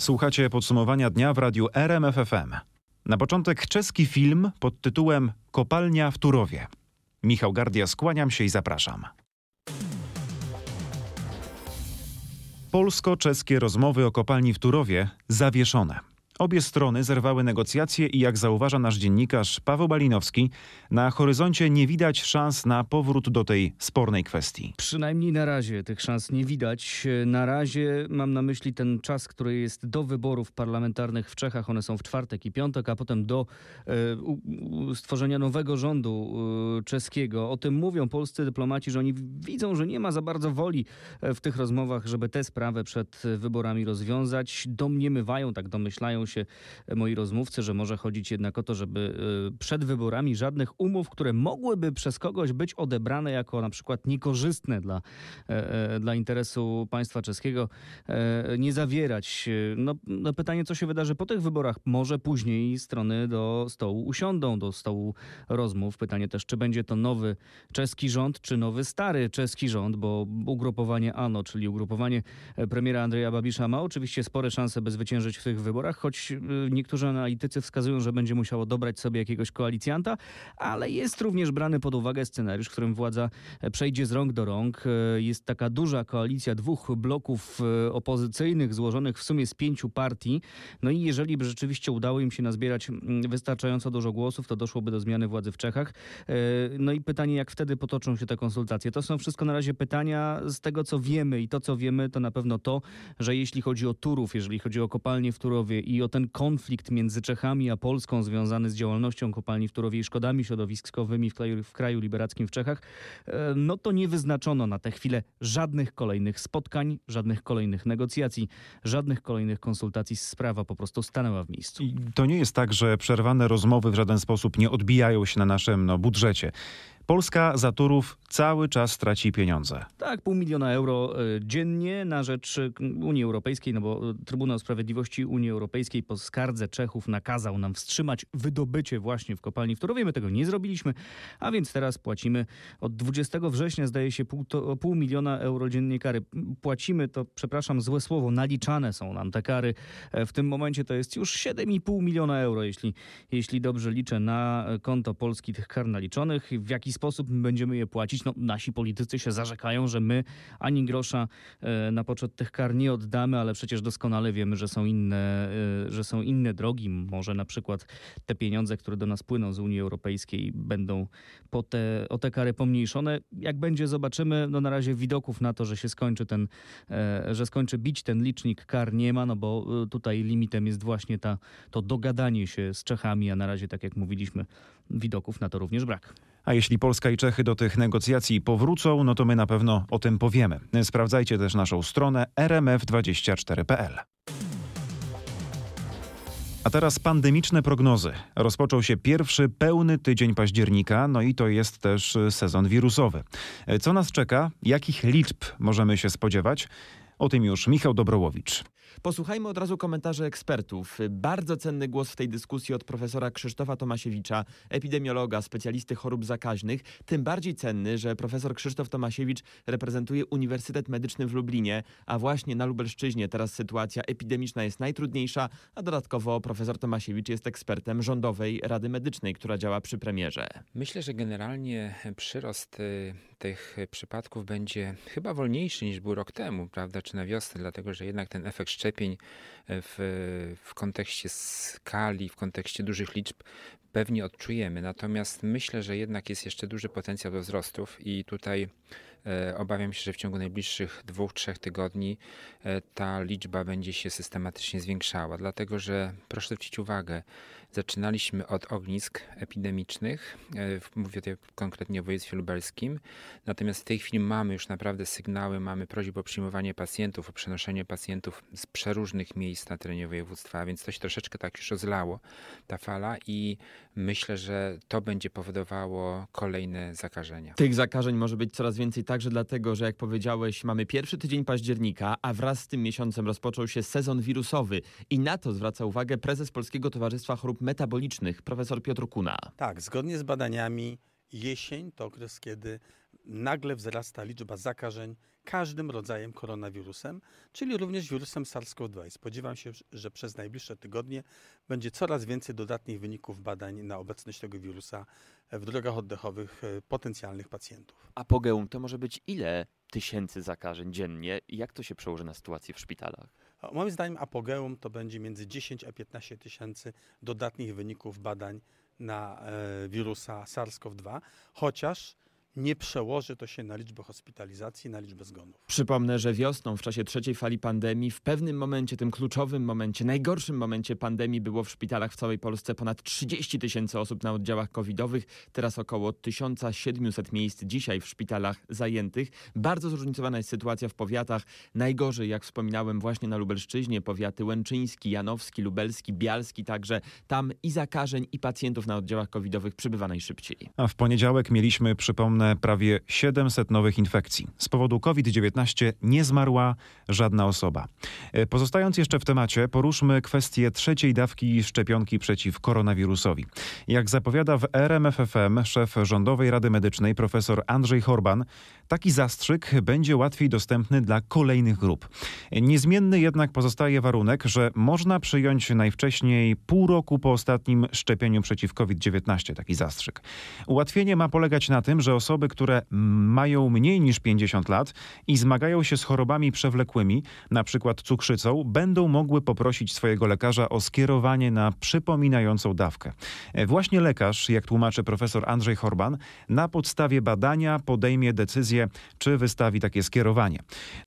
Słuchacie podsumowania dnia w radiu RMFFM. Na początek czeski film pod tytułem Kopalnia w Turowie. Michał Gardia, skłaniam się i zapraszam. Polsko-czeskie rozmowy o kopalni w Turowie zawieszone. Obie strony zerwały negocjacje i jak zauważa nasz dziennikarz Paweł Balinowski, na horyzoncie nie widać szans na powrót do tej spornej kwestii. Przynajmniej na razie tych szans nie widać. Na razie mam na myśli ten czas, który jest do wyborów parlamentarnych w Czechach. One są w czwartek i piątek, a potem do e, stworzenia nowego rządu e, czeskiego. O tym mówią polscy dyplomaci, że oni widzą, że nie ma za bardzo woli e, w tych rozmowach, żeby tę sprawę przed wyborami rozwiązać. Domniemywają, tak domyślają się moi rozmówcy, że może chodzić jednak o to, żeby y, przed wyborami żadnych umów, które mogłyby przez kogoś być odebrane jako na przykład niekorzystne dla, e, e, dla interesu państwa czeskiego, e, nie zawierać. No, no pytanie, co się wydarzy po tych wyborach? Może później strony do stołu usiądą, do stołu rozmów. Pytanie też, czy będzie to nowy czeski rząd, czy nowy stary czeski rząd, bo ugrupowanie ANO, czyli ugrupowanie premiera Andrzeja Babisza ma oczywiście spore szanse, by zwyciężyć w tych wyborach, choć Y, niektórzy analitycy wskazują, że będzie musiało dobrać sobie jakiegoś koalicjanta, ale jest również brany pod uwagę scenariusz, w którym władza e, przejdzie z rąk do rąk. E, jest taka duża koalicja dwóch bloków e, opozycyjnych złożonych w sumie z pięciu partii. No i jeżeli by rzeczywiście udało im się nazbierać wystarczająco dużo głosów, to doszłoby do zmiany władzy w Czechach. No i pytanie, jak wtedy potoczą się te konsultacje. To są wszystko na razie pytania z tego, co wiemy i to, co wiemy, to na pewno to, że jeśli chodzi o Turów, jeżeli chodzi o kopalnie w Turowie i o ten konflikt między Czechami a Polską związany z działalnością kopalni w Turowie i szkodami środowiskowymi w kraju, w kraju liberackim w Czechach, e, no to nie wyznaczono na tę chwilę żadnych kolejnych spotkań, żadnych kolejnych negocjacji, żadnych kolejnych konsultacji. Sprawa po prostu stanęła w miejscu. I to nie jest tak, że przerwane rozmowy w żaden sposób nie odbijają się na naszym no, budżecie. Polska za Turów cały czas traci pieniądze. Tak, pół miliona euro e, dziennie na rzecz e, Unii Europejskiej, no bo e, Trybunał Sprawiedliwości Unii Europejskiej po skardze Czechów nakazał nam wstrzymać wydobycie właśnie w kopalni w Turowie. My tego nie zrobiliśmy, a więc teraz płacimy od 20 września zdaje się pół, to, pół miliona euro dziennie kary. Płacimy to, przepraszam, złe słowo, naliczane są nam te kary. W tym momencie to jest już 7,5 miliona euro, jeśli, jeśli dobrze liczę, na konto Polski tych kar naliczonych. W jaki sposób będziemy je płacić? No, nasi politycy się zarzekają, że my ani grosza e, na poczet tych kar nie oddamy, ale przecież doskonale wiemy, że są inne, e, że są inne drogi. Może na przykład te pieniądze, które do nas płyną z Unii Europejskiej będą po te, o te kary pomniejszone. Jak będzie, zobaczymy. No na razie widoków na to, że się skończy ten, e, że skończy bić ten licznik kar nie ma, no bo tutaj limitem jest właśnie ta, to dogadanie się z Czechami, a na razie, tak jak mówiliśmy, widoków na to również brak. A jeśli Polska i Czechy do tych negocjacji powrócą, no to my na pewno o tym powiemy. Sprawdzajcie też naszą stronę rmf24.pl. A teraz pandemiczne prognozy. Rozpoczął się pierwszy pełny tydzień października, no i to jest też sezon wirusowy. Co nas czeka? Jakich liczb możemy się spodziewać? O tym już Michał Dobrołowicz. Posłuchajmy od razu komentarzy ekspertów. Bardzo cenny głos w tej dyskusji od profesora Krzysztofa Tomasiewicza, epidemiologa, specjalisty chorób zakaźnych. Tym bardziej cenny, że profesor Krzysztof Tomasiewicz reprezentuje Uniwersytet Medyczny w Lublinie, a właśnie na Lubelszczyźnie teraz sytuacja epidemiczna jest najtrudniejsza, a dodatkowo profesor Tomasiewicz jest ekspertem Rządowej Rady Medycznej, która działa przy premierze. Myślę, że generalnie przyrost y, tych przypadków będzie chyba wolniejszy niż był rok temu, prawda, czy na wiosnę, dlatego że jednak ten efekt szczepień w, w kontekście skali, w kontekście dużych liczb pewnie odczujemy. Natomiast myślę, że jednak jest jeszcze duży potencjał do wzrostów i tutaj e, obawiam się, że w ciągu najbliższych dwóch, trzech tygodni e, ta liczba będzie się systematycznie zwiększała, dlatego że proszę zwrócić uwagę, Zaczynaliśmy od ognisk epidemicznych, e, mówię tutaj konkretnie o województwie lubelskim, natomiast w tej chwili mamy już naprawdę sygnały, mamy prośbę o przyjmowanie pacjentów, o przenoszenie pacjentów z przeróżnych miejsc na terenie województwa, a więc to się troszeczkę tak już rozlało, ta fala i myślę, że to będzie powodowało kolejne zakażenia. Tych zakażeń może być coraz więcej także dlatego, że jak powiedziałeś, mamy pierwszy tydzień października, a wraz z tym miesiącem rozpoczął się sezon wirusowy i na to zwraca uwagę prezes Polskiego Towarzystwa Chorób metabolicznych, profesor Piotr Kuna. Tak, zgodnie z badaniami jesień to okres, kiedy nagle wzrasta liczba zakażeń każdym rodzajem koronawirusem, czyli również wirusem SARS-CoV-2. I spodziewam się, że przez najbliższe tygodnie będzie coraz więcej dodatnich wyników badań na obecność tego wirusa w drogach oddechowych e, potencjalnych pacjentów. Apogeum to może być ile tysięcy zakażeń dziennie i jak to się przełoży na sytuację w szpitalach? Moim zdaniem apogeum to będzie między 10 a 15 tysięcy dodatnich wyników badań na e, wirusa SARS-CoV-2, chociaż nie przełoży to się na liczbę hospitalizacji, na liczbę zgonów. Przypomnę, że wiosną w czasie trzeciej fali pandemii, w pewnym momencie, tym kluczowym momencie, najgorszym momencie pandemii było w szpitalach w całej Polsce ponad 30 tysięcy osób na oddziałach covidowych, teraz około 1700 miejsc dzisiaj w szpitalach zajętych. Bardzo zróżnicowana jest sytuacja w powiatach. Najgorzej, jak wspominałem, właśnie na Lubelszczyźnie, powiaty Łęczyński, Janowski, Lubelski, Bialski, także tam i zakażeń, i pacjentów na oddziałach covidowych przybywa najszybciej. A w poniedziałek mieliśmy, przypomnę, prawie 700 nowych infekcji. Z powodu COVID-19 nie zmarła żadna osoba. E, pozostając jeszcze w temacie, poruszmy kwestię trzeciej dawki szczepionki przeciw koronawirusowi. Jak zapowiada w RMFFM szef Rządowej Rady Medycznej profesor Andrzej Horban, taki zastrzyk będzie łatwiej dostępny dla kolejnych grup. Niezmienny jednak pozostaje warunek, że można przyjąć najwcześniej pół roku po ostatnim szczepieniu przeciw COVID-19 taki zastrzyk. Ułatwienie ma polegać na tym, że osoby, które mają mniej niż 50 lat i zmagają się z chorobami przewlekłymi, przykład cukrzycą, będą mogły poprosić swojego lekarza o skierowanie na przypominającą dawkę. Właśnie lekarz, jak tłumaczy profesor Andrzej Horban, na podstawie badania podejmie decyzję, czy wystawi takie skierowanie.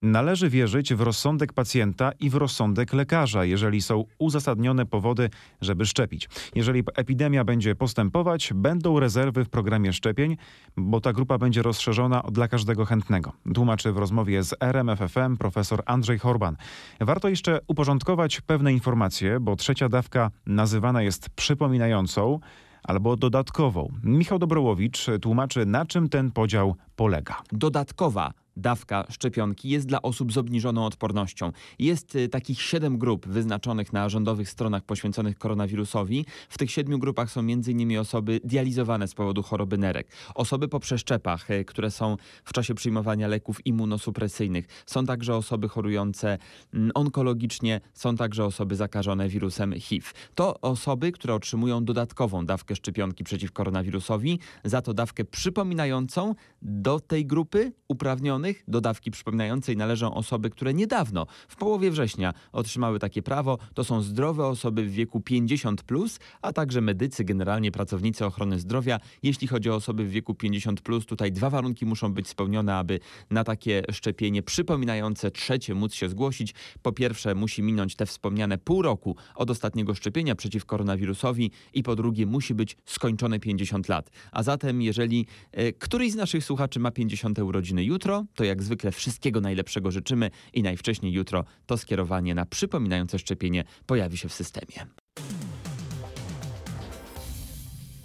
Należy wierzyć w rozsądek pacjenta i w rozsądek lekarza, jeżeli są uzasadnione powody, żeby szczepić. Jeżeli epidemia będzie postępować, będą rezerwy w programie szczepień, bo grupa będzie rozszerzona dla każdego chętnego. Tłumaczy w rozmowie z RMFFM profesor Andrzej Horban. Warto jeszcze uporządkować pewne informacje, bo trzecia dawka nazywana jest przypominającą albo dodatkową. Michał Dobrołowicz tłumaczy, na czym ten podział polega. Dodatkowa dawka szczepionki jest dla osób z obniżoną odpornością. Jest y, takich siedem grup wyznaczonych na rządowych stronach poświęconych koronawirusowi. W tych siedmiu grupach są m.in. osoby dializowane z powodu choroby nerek, osoby po przeszczepach, y, które są w czasie przyjmowania leków immunosupresyjnych. Są także osoby chorujące mm, onkologicznie, są także osoby zakażone wirusem HIV. To osoby, które otrzymują dodatkową dawkę szczepionki przeciw koronawirusowi, za to dawkę przypominającą do tej grupy uprawnionych do dawki przypominającej należą osoby, które niedawno, w połowie września, otrzymały takie prawo. To są zdrowe osoby w wieku 50, plus, a także medycy, generalnie pracownicy ochrony zdrowia. Jeśli chodzi o osoby w wieku 50, plus, tutaj dwa warunki muszą być spełnione, aby na takie szczepienie przypominające trzecie móc się zgłosić. Po pierwsze, musi minąć te wspomniane pół roku od ostatniego szczepienia przeciw koronawirusowi, i po drugie, musi być skończone 50 lat. A zatem, jeżeli e, któryś z naszych słuchaczy ma 50 urodziny jutro, to jak zwykle wszystkiego najlepszego życzymy i najwcześniej jutro to skierowanie na przypominające szczepienie pojawi się w systemie.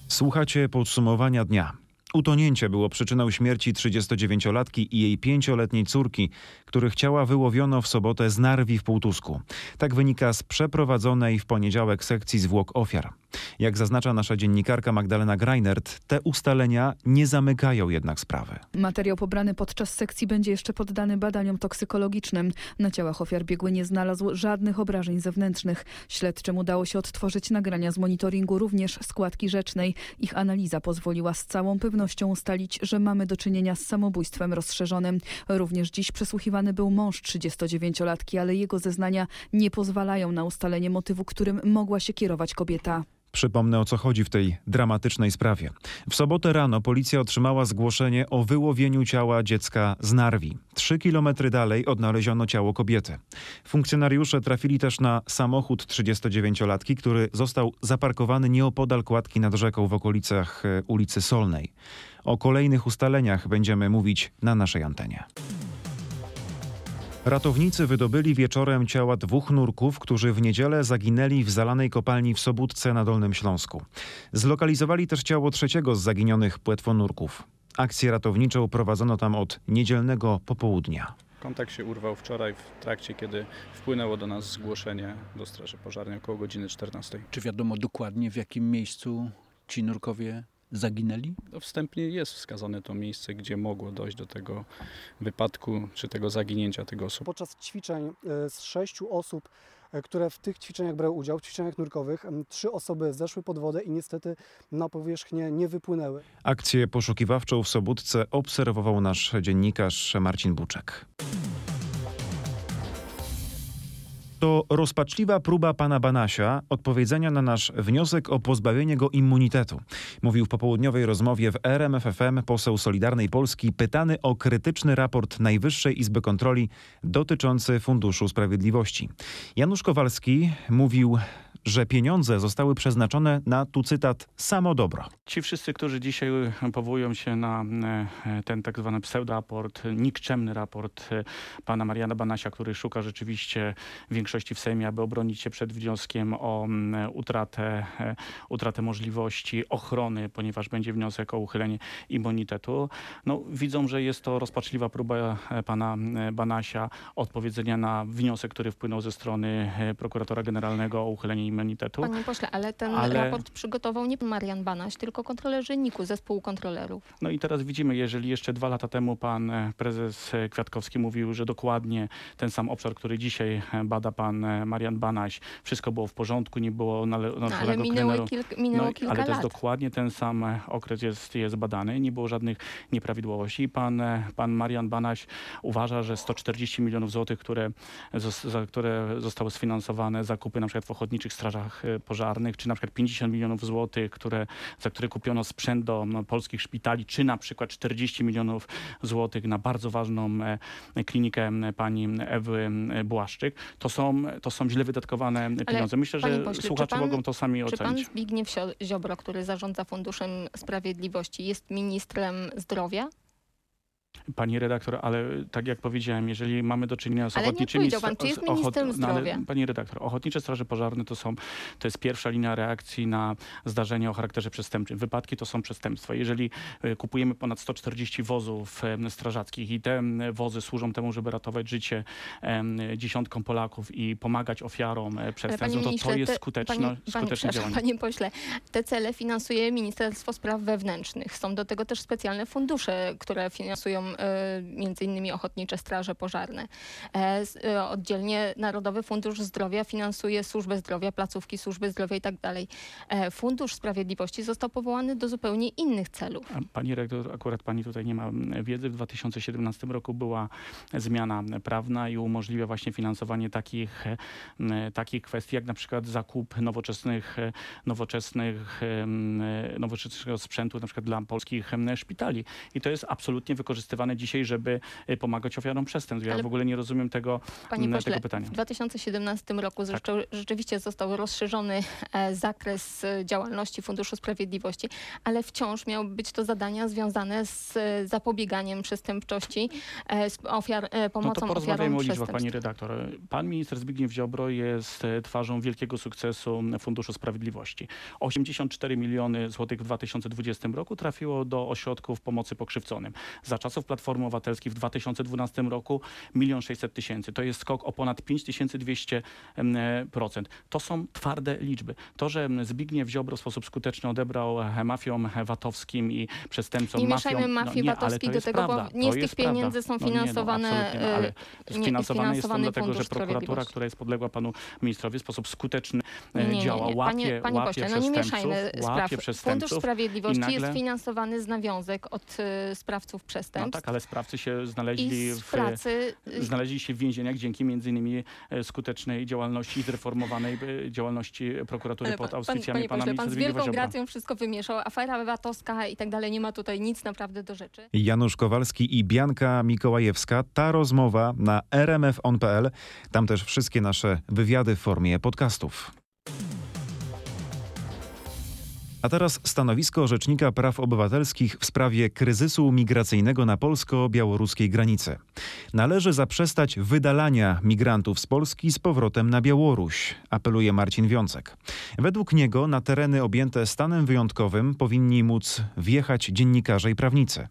Słuchacie podsumowania dnia. Utonięcie było przyczyną śmierci 39-latki i jej pięcioletniej córki, których ciała wyłowiono w sobotę z Narwi w Półtusku. Tak wynika z przeprowadzonej w poniedziałek sekcji zwłok ofiar. Jak zaznacza nasza dziennikarka Magdalena Greinert, te ustalenia nie zamykają jednak sprawy. Materiał pobrany podczas sekcji będzie jeszcze poddany badaniom toksykologicznym. Na ciałach ofiar biegły nie znalazł żadnych obrażeń zewnętrznych. Śledczym udało się odtworzyć nagrania z monitoringu również składki rzecznej. Ich analiza pozwoliła z całą pewnością ustalić, że mamy do czynienia z samobójstwem rozszerzonym. Również dziś przesłuchiwany był mąż 39-latki, ale jego zeznania nie pozwalają na ustalenie motywu, którym mogła się kierować kobieta. Przypomnę o co chodzi w tej dramatycznej sprawie. W sobotę rano policja otrzymała zgłoszenie o wyłowieniu ciała dziecka z Narwi. Trzy kilometry dalej odnaleziono ciało kobiety. Funkcjonariusze trafili też na samochód 39-latki, który został zaparkowany nieopodal kładki nad rzeką w okolicach e, ulicy Solnej. O kolejnych ustaleniach będziemy mówić na naszej antenie. Ratownicy wydobyli wieczorem ciała dwóch nurków, którzy w niedzielę zaginęli w zalanej kopalni w Sobótce na Dolnym Śląsku. Zlokalizowali też ciało trzeciego z zaginionych płetwonurków. Akcję ratowniczą prowadzono tam od niedzielnego popołudnia. Kontakt się urwał wczoraj w trakcie, kiedy wpłynęło do nas zgłoszenie do Straży Pożarnej około godziny 14. Czy wiadomo dokładnie w jakim miejscu ci nurkowie zaginęli? No, wstępnie jest wskazane to miejsce, gdzie mogło dojść do tego wypadku czy tego zaginięcia tych osób. Podczas ćwiczeń e, z sześciu osób, e, które w tych ćwiczeniach brały udział, w ćwiczeniach nurkowych, trzy osoby zeszły pod wodę i niestety na powierzchnię nie wypłynęły. Akcję poszukiwawczą w Sobótce obserwował nasz dziennikarz Marcin Buczek. To rozpaczliwa próba pana Banasia odpowiedzenia na nasz wniosek o pozbawienie go immunitetu. Mówił w popołudniowej rozmowie w RMFFM poseł Solidarnej Polski pytany o krytyczny raport Najwyższej Izby Kontroli dotyczący Funduszu Sprawiedliwości. Janusz Kowalski mówił, że pieniądze zostały przeznaczone na, tu cytat, samo dobro. Ci wszyscy, którzy dzisiaj powołują się na e, ten tak zwany pseudoraport, nikczemny raport e, pana Mariana Banasia, który szuka rzeczywiście większości w Sejmie, aby obronić się przed wnioskiem o utratę, e, utratę możliwości ochrony, ponieważ będzie wniosek o uchylenie immunitetu. No, widzą, że jest to rozpaczliwa próba pana Banasia odpowiedzenia na wniosek, który wpłynął ze strony prokuratora generalnego o uchylenie immunitetu. Panie pośle, ale ten Ale- raport przygotował nie Marian Banaś, tylko kontrolerzy NIK-u, zespół kontrolerów. No i teraz widzimy, jeżeli jeszcze dwa lata temu pan e, prezes e, Kwiatkowski mówił, że dokładnie ten sam obszar, który dzisiaj e, bada pan Marian Banaś, wszystko było w porządku, nie było nale- No, ale minęły, pleneru. kilk, minęło No, kilka ale to lat. jest dokładnie ten sam okres jest, jest badany, nie było żadnych nieprawidłowości. Pan, pan Marian Banaś uważa, że 140 milionów złotych, które, za, które zostały sfinansowane zakupy na przykład w ochotniczych strażach e, pożarnych, czy na przykład 50 milionów złotych, które, za które kupiono sprzęt do no, polskich szpitali, czy na przykład 40 milionów złotych na bardzo ważną e, klinikę pani Ewy Błaszczyk, to są, to są źle wydatkowane pieniądze. Myślę, panie że pośle, słuchacze pan- mogą to sami Czy pan ocenić. Zbigniew Ziobro, który zarządza Funduszem Sprawiedliwości, jest ministrem zdrowia? Pani redaktor, ale tak jak powiedziałem, jeżeli mamy do czynienia z Ale ochotniczymi... pan, czy jest no, ale? Pani redaktor, ochotnicze straże pożarne to są, to jest pierwsza linia reakcji na zdarzenia o charakterze przestępczym. Wypadki to są przestępstwa. Jeżeli e, kupujemy ponad 140 wozów strażackich i te wozy służą temu, żeby ratować życie dziesiątkom Polaków i pomagać ofiarom e, przestępstw, no to to jest te- skuteczne, panie, skuteczne przepraszam, działanie. panie pośle, te cele finansuje Ministerstwo Spraw Wewnętrznych. Są do tego też specjalne fundusze, które finansują między innymi ochotnicze straże pożarne. E, e, oddzielnie Narodowy Fundusz Zdrowia finansuje służbę zdrowia, placówki służby zdrowia i tak. E, Fundusz Sprawiedliwości został powołany do zupełnie innych celów. Pani rektor, akurat pani tutaj nie ma wiedzy. W 2017 roku była zmiana prawna i umożliwia właśnie finansowanie takich, e, takich kwestii, jak na przykład zakup nowoczesnych, nowoczesnych, nowoczesnego sprzętu na przykład dla polskich szpitali. I to jest absolutnie wykorzystywane dzisiaj, żeby e, pomagać ofiarom przestępstw. Ja Ale- w ogóle nie rozumiem tego, Panie m, pośle, tego pytania. w 2017 roku Tak. zresztą rzeczywiście został rozszerzony e, zakres e, działalności Funduszu Sprawiedliwości, ale wciąż miały być to zadania związane z e, zapobieganiem przestępczości, z ofiar, e, No pomocą to porozmawiajmy o liczbach, pani redaktor. Pan minister Zbigniew Ziobro jest twarzą wielkiego sukcesu Funduszu Sprawiedliwości. 84 miliony złotych w 2020 roku trafiło do ośrodków pomocy pokrzywdzonym. Za czasów Platformy Obywatelskiej w 2012 roku 1 600 tysięcy. To jest skok o ponad 5200%. procent. To są twarde liczby. To, że Zbigniew Ziobro w sposób skuteczny odebrał e, mafiom VAT-owskim i przestępcom Nie mieszajmy no mafii nie, ale VAT-owskiej to do jest tego, bo prawda. nie To z tych jest prawda. pieniędzy są No nie, no, finansowane, no, ale Sfinansowane jest to dlatego, że Fundusz prokuratura, która jest podległa panu ministrowi w sposób skuteczny e, Nie, nie, nie, działa, nie. łapie, Panie, panie łapie pośle, no nie mieszajmy spraw. łapie Fundusz przestępców. Sprawiedliwości nagle- jest finansowany z nawiązek od e, sprawców No przestępstw tak, ale sprawcy się znaleźli w, pracy e, znaleźli się w więzieniach dzięki między innymi e, skutecznej działalności, zreformowanej e, działalności prokuratury Ale pod pan, auspicjami panie pana pośle, pan z wielką gracją wszystko wymieszał. Afera VAT-owska i tak dalej. Nie ma tutaj nic naprawdę do rzeczy. Janusz Kowalski i Bianka Mikołajewska. Ta rozmowa na rmfon.pl. Tam też wszystkie nasze wywiady w formie podcastów. A teraz stanowisko Rzecznika Praw Obywatelskich w sprawie kryzysu migracyjnego na polsko-białoruskiej granicy. Należy zaprzestać wydalania migrantów z Polski z powrotem na Białoruś, apeluje Marcin Wiącek. Według niego na tereny objęte stanem wyjątkowym powinni móc wjechać dziennikarze i prawnicy.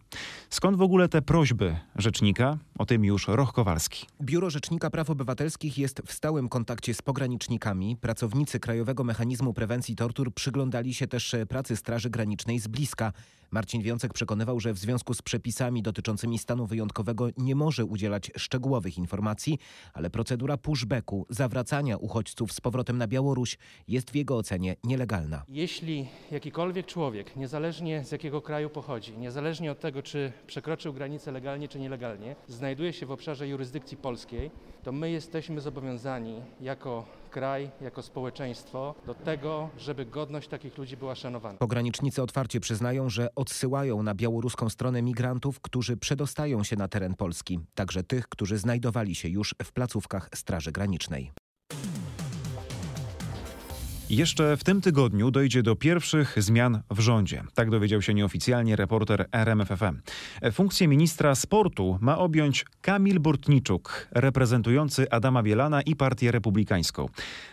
Skąd w ogóle te prośby rzecznika? O tym już Roch Kowalski. Biuro Rzecznika Praw Obywatelskich jest w stałym kontakcie z pogranicznikami. Pracownicy Krajowego Mechanizmu Prewencji Tortur przyglądali się też pracy Straży Granicznej z bliska. Marcin Wiącek przekonywał, że w związku z przepisami dotyczącymi stanu wyjątkowego nie może udzielać szczegółowych informacji, ale procedura pushbacku, zawracania uchodźców z powrotem na Białoruś jest w jego ocenie nielegalna. Jeśli jakikolwiek człowiek, niezależnie z jakiego kraju pochodzi, niezależnie od tego, czy przekroczył granicę legalnie czy nielegalnie, znajduje się w obszarze jurysdykcji polskiej, to my jesteśmy zobowiązani jako kraj, jako społeczeństwo do tego, żeby godność takich ludzi była szanowana. Pogranicznicy otwarcie przyznają, że odsyłają na białoruską stronę migrantów, którzy przedostają się na teren Polski, także tych, którzy znajdowali się już w placówkach Straży Granicznej. Jeszcze w tym tygodniu dojdzie do pierwszych zmian w rządzie. Tak dowiedział się nieoficjalnie reporter RMFFM. Funkcję ministra sportu ma objąć Kamil Bortniczuk, reprezentujący Adama Bielana i Partię Republikańską.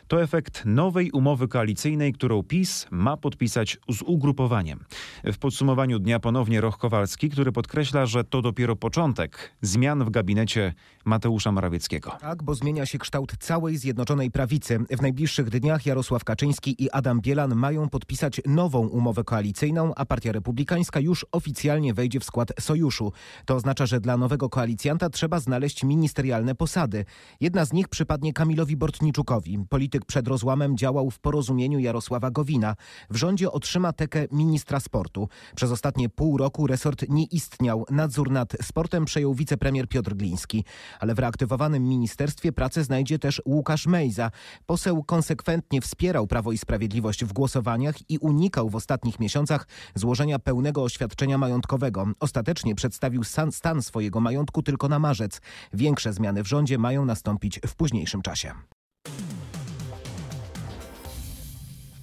To efekt nowej umowy koalicyjnej, którą PiS ma podpisać z ugrupowaniem. W podsumowaniu dnia ponownie Roch Kowalski, który podkreśla, że to dopiero początek zmian w gabinecie Mateusza Morawieckiego. Tak, bo zmienia się kształt całej Zjednoczonej Prawicy. W najbliższych dniach Jarosław Kaczyński i Adam Bielan mają podpisać nową umowę koalicyjną, a Partia Republikańska już oficjalnie wejdzie w skład sojuszu. To oznacza, że dla nowego koalicjanta trzeba znaleźć ministerialne posady. Jedna z nich przypadnie Kamilowi Bortniczukowi. Polityk przed rozłamem działał w porozumieniu Jarosława Gowina. W rządzie otrzyma tekę ministra sportu. Przez ostatnie pół roku resort nie istniał. Nadzór nad sportem przejął wicepremier Piotr Gliński. Ale w reaktywowanym ministerstwie pracę znajdzie też Łukasz Mejza. Poseł konsekwentnie wspierał Prawo i Sprawiedliwość w głosowaniach i unikał w ostatnich miesiącach złożenia pełnego oświadczenia majątkowego. Ostatecznie przedstawił stan, swojego majątku tylko na marzec. Większe zmiany w rządzie mają nastąpić w późniejszym czasie.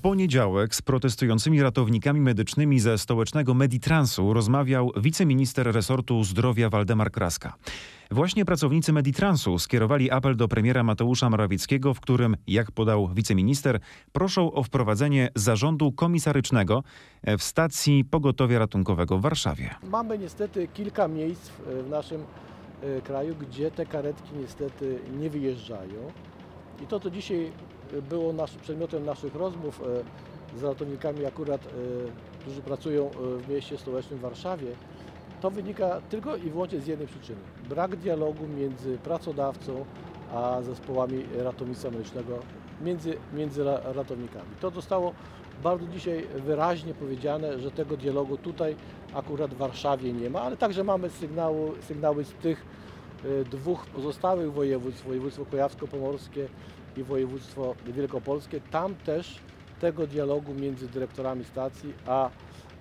Poniedziałek z protestującymi ratownikami medycznymi ze stołecznego Meditransu rozmawiał wiceminister resortu zdrowia Waldemar Kraska. Właśnie pracownicy Meditransu skierowali apel do premiera Mateusza Morawieckiego, w którym, jak podał wiceminister, proszą o wprowadzenie zarządu komisarycznego w stacji pogotowia ratunkowego w Warszawie. Mamy niestety kilka miejsc w naszym kraju, gdzie te karetki niestety nie wyjeżdżają. I to, co dzisiaj było nasz, przedmiotem naszych rozmów z ratownikami akurat, którzy pracują w mieście stołecznym Warszawie, to wynika tylko i wyłącznie z jednej przyczyny. Brak dialogu między pracodawcą a zespołami ratownictwa medycznego, między, między ratownikami. To zostało bardzo dzisiaj wyraźnie powiedziane, że tego dialogu tutaj akurat w Warszawie nie ma, ale także mamy sygnały, sygnały z tych dwóch pozostałych województw, województwo kujawsko-pomorskie i województwo wielkopolskie. Tam też tego dialogu między dyrektorami stacji a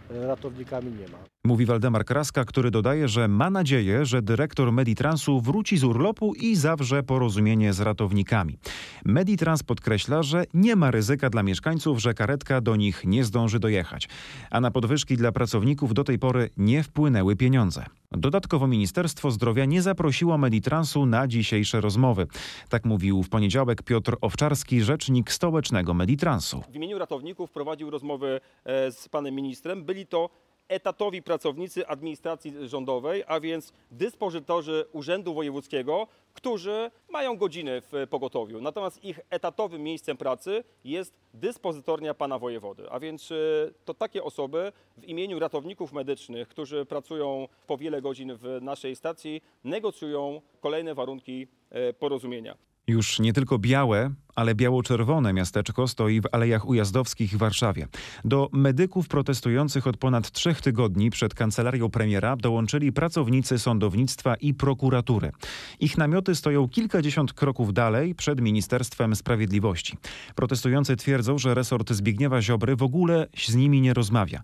ratownikami nie ma. Mówi Waldemar Kraska, który dodaje, że ma nadzieję, że dyrektor Meditransu wróci z urlopu i zawrze porozumienie z ratownikami. Meditrans podkreśla, że nie ma ryzyka dla mieszkańców, że karetka do nich nie zdąży dojechać, a na podwyżki dla pracowników do tej pory nie wpłynęły pieniądze. Dodatkowo Ministerstwo Zdrowia nie zaprosiło Meditransu na dzisiejsze rozmowy. Tak mówił w poniedziałek Piotr Owczarski, rzecznik stołecznego Meditransu. W imieniu ratowników prowadził rozmowy z panem ministrem. Byli to etatowi pracownicy administracji rządowej, a więc dyspozytorzy Urzędu Wojewódzkiego, którzy mają godziny w pogotowiu. Natomiast ich etatowym miejscem pracy jest dyspozytornia pana wojewody. A więc to takie osoby w imieniu ratowników medycznych, którzy pracują po wiele godzin w naszej stacji, negocjują kolejne warunki porozumienia. Już nie tylko białe, ale biało-czerwone miasteczko stoi w Alejach Ujazdowskich w Warszawie. Do medyków protestujących od ponad trzech tygodni przed kancelarią premiera dołączyli pracownicy sądownictwa i prokuratury. Ich namioty stoją kilkadziesiąt kroków dalej przed Ministerstwem Sprawiedliwości. Protestujący twierdzą, że resort Zbigniewa Ziobry w ogóle z nimi nie rozmawia.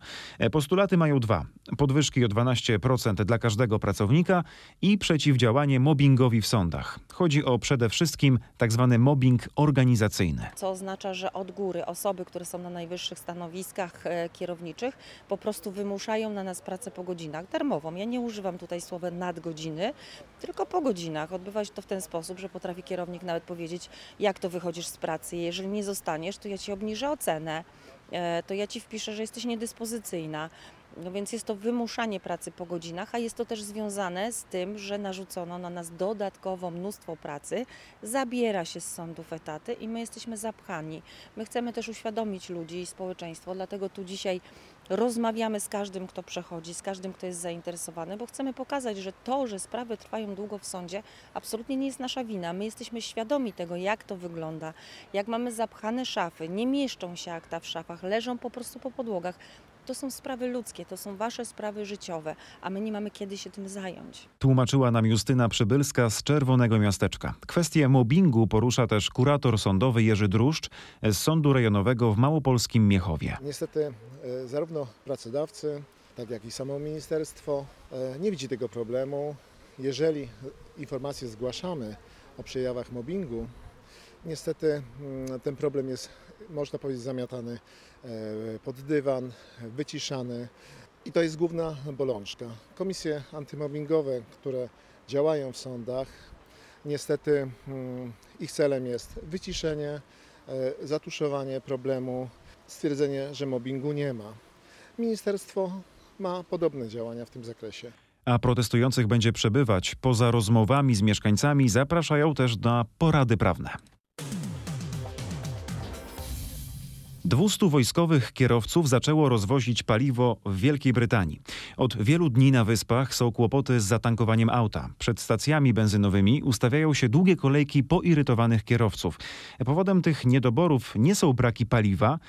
Postulaty mają dwa. Podwyżki o 12% dla każdego pracownika i przeciwdziałanie mobbingowi w sądach. Chodzi o przede wszystkim tak zwany mobbing organizacyjny organizacyjny. Co oznacza, że od góry osoby, które są na najwyższych stanowiskach kierowniczych, po prostu wymuszają na nas pracę po godzinach darmową. Ja nie używam tutaj słowa nadgodziny, tylko po godzinach. Odbywa się to w ten sposób, że potrafi kierownik nawet powiedzieć, jak to wychodzisz z pracy. Jeżeli nie zostaniesz, to ja ci obniżę ocenę to ja ci wpiszę, że jesteś niedyspozycyjna. No więc jest to wymuszanie pracy po godzinach, a jest to też związane z tym, że narzucono na nas dodatkowo mnóstwo pracy, zabiera się z sądów etaty i my jesteśmy zapchani. My chcemy też uświadomić ludzi i społeczeństwo, dlatego tu dzisiaj rozmawiamy z każdym, kto przechodzi, z każdym, kto jest zainteresowany, bo chcemy pokazać, że to, że sprawy trwają długo w sądzie, absolutnie nie jest nasza wina. My jesteśmy świadomi tego, jak to wygląda, jak mamy zapchane szafy, nie mieszczą się akta w szafach, leżą po prostu po podłogach. To są sprawy ludzkie, to są wasze sprawy życiowe, a my nie mamy kiedy się tym zająć. Tłumaczyła nam Justyna Przybylska z Czerwonego Miasteczka. Kwestię mobbingu porusza też kurator sądowy Jerzy Druszcz z Sądu Rejonowego w Małopolskim Miechowie. Niestety e, zarówno pracodawcy, tak jak i samo ministerstwo e, nie widzi tego problemu. Jeżeli informacje zgłaszamy o przejawach mobbingu, niestety mm, ten problem jest, można powiedzieć, zamiatany e, pod dywan, wyciszany i to jest główna bolączka. Komisje antymobbingowe, które działają w sądach, niestety mm, ich celem jest wyciszenie, e, zatuszowanie problemu, stwierdzenie, że mobbingu nie ma. Ministerstwo ma podobne działania w tym zakresie. A protestujących będzie przebywać. Poza rozmowami z mieszkańcami zapraszają też na porady prawne. 200 wojskowych kierowców zaczęło rozwozić paliwo w Wielkiej Brytanii. Od wielu dni na wyspach są kłopoty z zatankowaniem auta. Przed stacjami benzynowymi ustawiają się długie kolejki poirytowanych kierowców. Powodem tych niedoborów nie są braki paliwa,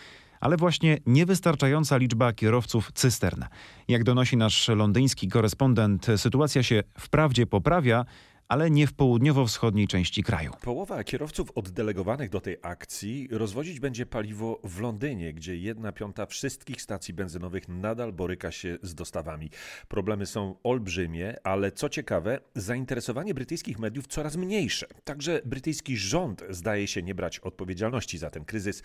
ale właśnie niewystarczająca liczba kierowców cystern. Jak donosi nasz londyński korespondent, sytuacja się wprawdzie poprawia, ale nie w południowo-wschodniej części kraju. Połowa kierowców oddelegowanych do tej akcji rozwozić będzie paliwo w Londynie, gdzie jedna piąta wszystkich stacji benzynowych nadal boryka się z dostawami. Problemy są olbrzymie, ale co ciekawe, zainteresowanie brytyjskich mediów coraz mniejsze. Także brytyjski rząd zdaje się nie brać odpowiedzialności za ten kryzys.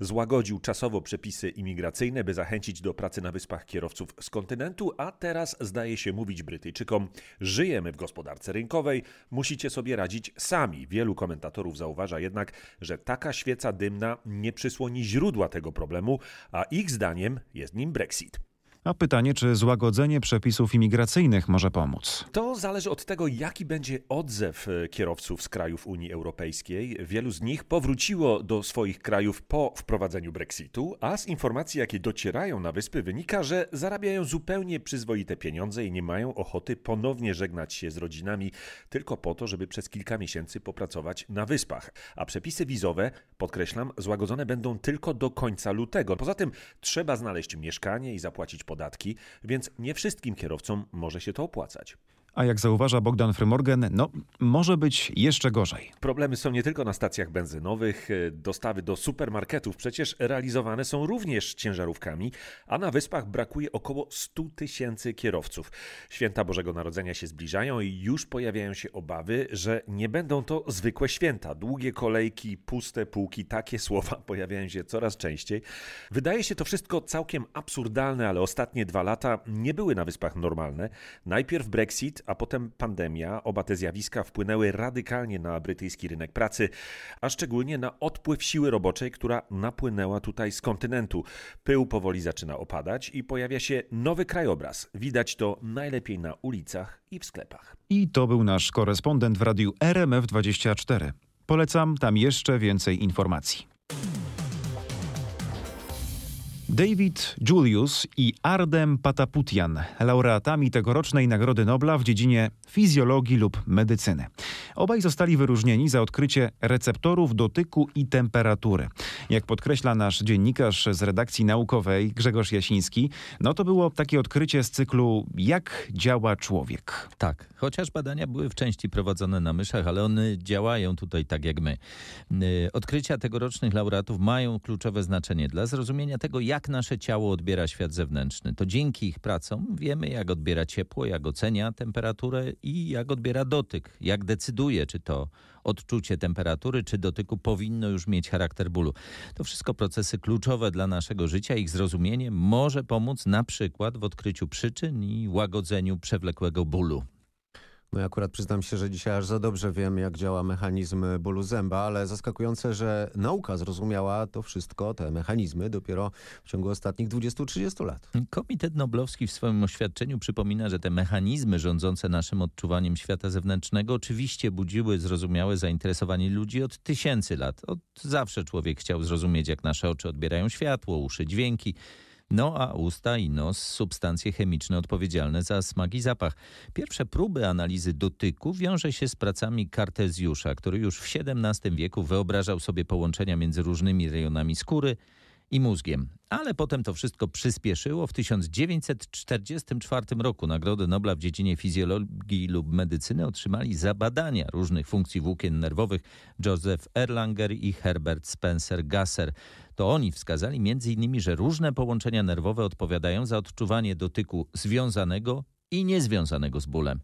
Złagodził czasowo przepisy imigracyjne, by zachęcić do pracy na wyspach kierowców z kontynentu, a teraz zdaje się mówić Brytyjczykom: żyjemy w gospodarce rynkowej, musicie sobie radzić sami. Wielu komentatorów zauważa jednak, że taka świeca dymna nie przysłoni źródła tego problemu, a ich zdaniem jest nim Brexit. A pytanie, czy złagodzenie przepisów imigracyjnych może pomóc? To zależy od tego, jaki będzie odzew e, kierowców z krajów Unii Europejskiej. Wielu z nich powróciło do swoich krajów po wprowadzeniu Brexitu, a z informacji, jakie docierają na wyspy, wynika, że zarabiają zupełnie przyzwoite pieniądze i nie mają ochoty ponownie żegnać się z rodzinami tylko po to, żeby przez kilka miesięcy popracować na wyspach. A przepisy wizowe, podkreślam, złagodzone będą tylko do końca lutego. Poza tym trzeba znaleźć mieszkanie i zapłacić podatki podatki, więc nie wszystkim kierowcom może się to opłacać. A jak zauważa Bogdan Frymorgan, no może być jeszcze gorzej. Problemy są nie tylko na stacjach benzynowych, e, dostawy do supermarketów przecież realizowane są również ciężarówkami, a na wyspach brakuje około 100 tysięcy kierowców. Święta Bożego Narodzenia się zbliżają i już pojawiają się obawy, że nie będą to zwykłe święta. Długie kolejki, puste półki, takie słowa pojawiają się coraz częściej. Wydaje się to wszystko całkiem absurdalne, ale ostatnie dwa lata nie były na wyspach normalne. Najpierw Brexit, a potem pandemia. Oba te zjawiska wpłynęły radykalnie na brytyjski rynek pracy, a szczególnie na odpływ siły roboczej, która napłynęła tutaj z kontynentu. Pył powoli zaczyna opadać i pojawia się nowy krajobraz. Widać to najlepiej na ulicach i w sklepach. I to był nasz korespondent w radiu RMF24. Polecam tam jeszcze więcej informacji. David Julius i Ardem Pataputian, laureatami tegorocznej Nagrody Nobla w dziedzinie fizjologii lub medycyny. Obaj zostali wyróżnieni za odkrycie receptorów dotyku i temperatury. Jak podkreśla nasz dziennikarz z redakcji naukowej Grzegorz Jasiński, no to było takie odkrycie z cyklu Jak działa człowiek. Tak, chociaż badania były w części prowadzone na myszach, ale one działają tutaj tak jak my. Y, odkrycia tegorocznych laureatów mają kluczowe znaczenie dla zrozumienia tego, jak jak nasze ciało odbiera świat zewnętrzny. To dzięki ich pracom wiemy, jak odbiera ciepło, jak ocenia temperaturę i jak odbiera dotyk. Jak decyduje, czy to odczucie temperatury czy dotyku powinno już mieć charakter bólu. To wszystko procesy kluczowe dla naszego życia. Ich zrozumienie może pomóc na przykład w odkryciu przyczyn i łagodzeniu przewlekłego bólu. No ja akurat przyznam się, że dzisiaj aż za dobrze wiem, jak działa mechanizm bólu zęba, ale zaskakujące, że nauka zrozumiała to wszystko, te mechanizmy dopiero w ciągu ostatnich 20-30 lat. Komitet Noblowski w swoim oświadczeniu przypomina, że te mechanizmy rządzące naszym odczuwaniem świata zewnętrznego oczywiście budziły zrozumiałe zainteresowanie ludzi od tysięcy lat. Od zawsze człowiek chciał zrozumieć, jak nasze oczy odbierają światło, uszy dźwięki. No a usta i nos substancje chemiczne odpowiedzialne za smak i zapach. Pierwsze próby analizy dotyku wiąże się z pracami Kartezjusza, który już w XVII wieku wyobrażał sobie połączenia między różnymi rejonami skóry i mózgiem. Ale potem to wszystko przyspieszyło. W 1944 roku Nagrodę Nobla w dziedzinie fizjologii lub medycyny otrzymali za badania różnych funkcji włókien nerwowych Joseph Erlanger i Herbert Spencer Gasser. To oni wskazali m.in., że różne połączenia nerwowe odpowiadają za odczuwanie dotyku związanego i niezwiązanego z bólem.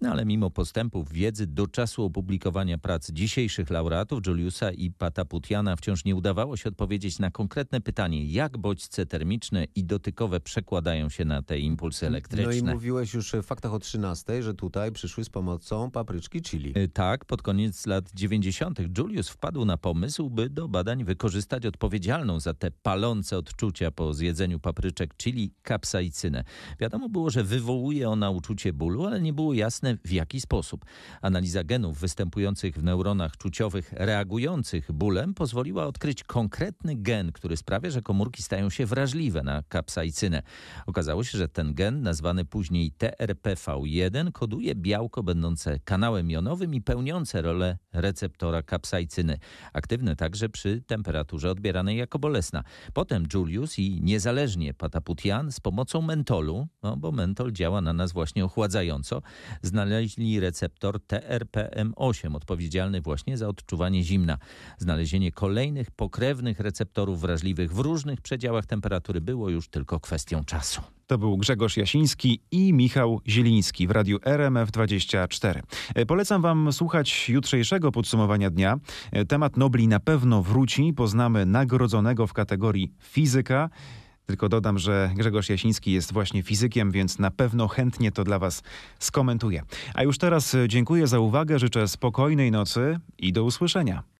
No ale mimo postępów wiedzy do czasu opublikowania prac dzisiejszych laureatów Juliusa i Pataputiana wciąż nie udawało się odpowiedzieć na konkretne pytanie, jak bodźce termiczne i dotykowe przekładają się na te impulsy elektryczne. No i mówiłeś już w faktach o 13, że tutaj przyszły z pomocą papryczki chili. Y, Tak, pod koniec lat 90. Julius wpadł na pomysł, by do badań wykorzystać odpowiedzialną za te palące odczucia po zjedzeniu papryczek chili kapsaicynę. Wiadomo było, że wywołuje ona uczucie bólu, ale nie było jasne w jaki sposób. Analiza genów występujących w neuronach czuciowych reagujących bólem pozwoliła odkryć konkretny gen, który sprawia, że komórki stają się wrażliwe na kapsaicynę. Okazało się, że ten gen, nazwany później TRPV1, koduje białko będące kanałem jonowym i pełniące rolę receptora kapsaicyny. Aktywne także przy temperaturze odbieranej jako bolesna. Potem Julius i niezależnie Pataputian z pomocą mentolu, no bo mentol działa na nas właśnie ochładzająco, znaleźli receptor TRPM8, odpowiedzialny właśnie za odczuwanie zimna. Znalezienie kolejnych pokrewnych receptorów wrażliwych w różnych przedziałach temperatury było już tylko kwestią czasu. To był Grzegorz Jasiński i Michał Zieliński w radiu RMF24. E, Polecam wam słuchać jutrzejszego podsumowania dnia. E, Temat Nobli na pewno wróci. Poznamy nagrodzonego w kategorii fizyka. Tylko dodam, że Grzegorz Jasiński jest właśnie fizykiem, więc na pewno chętnie to dla was skomentuję. A już teraz dziękuję za uwagę, życzę spokojnej nocy i do usłyszenia.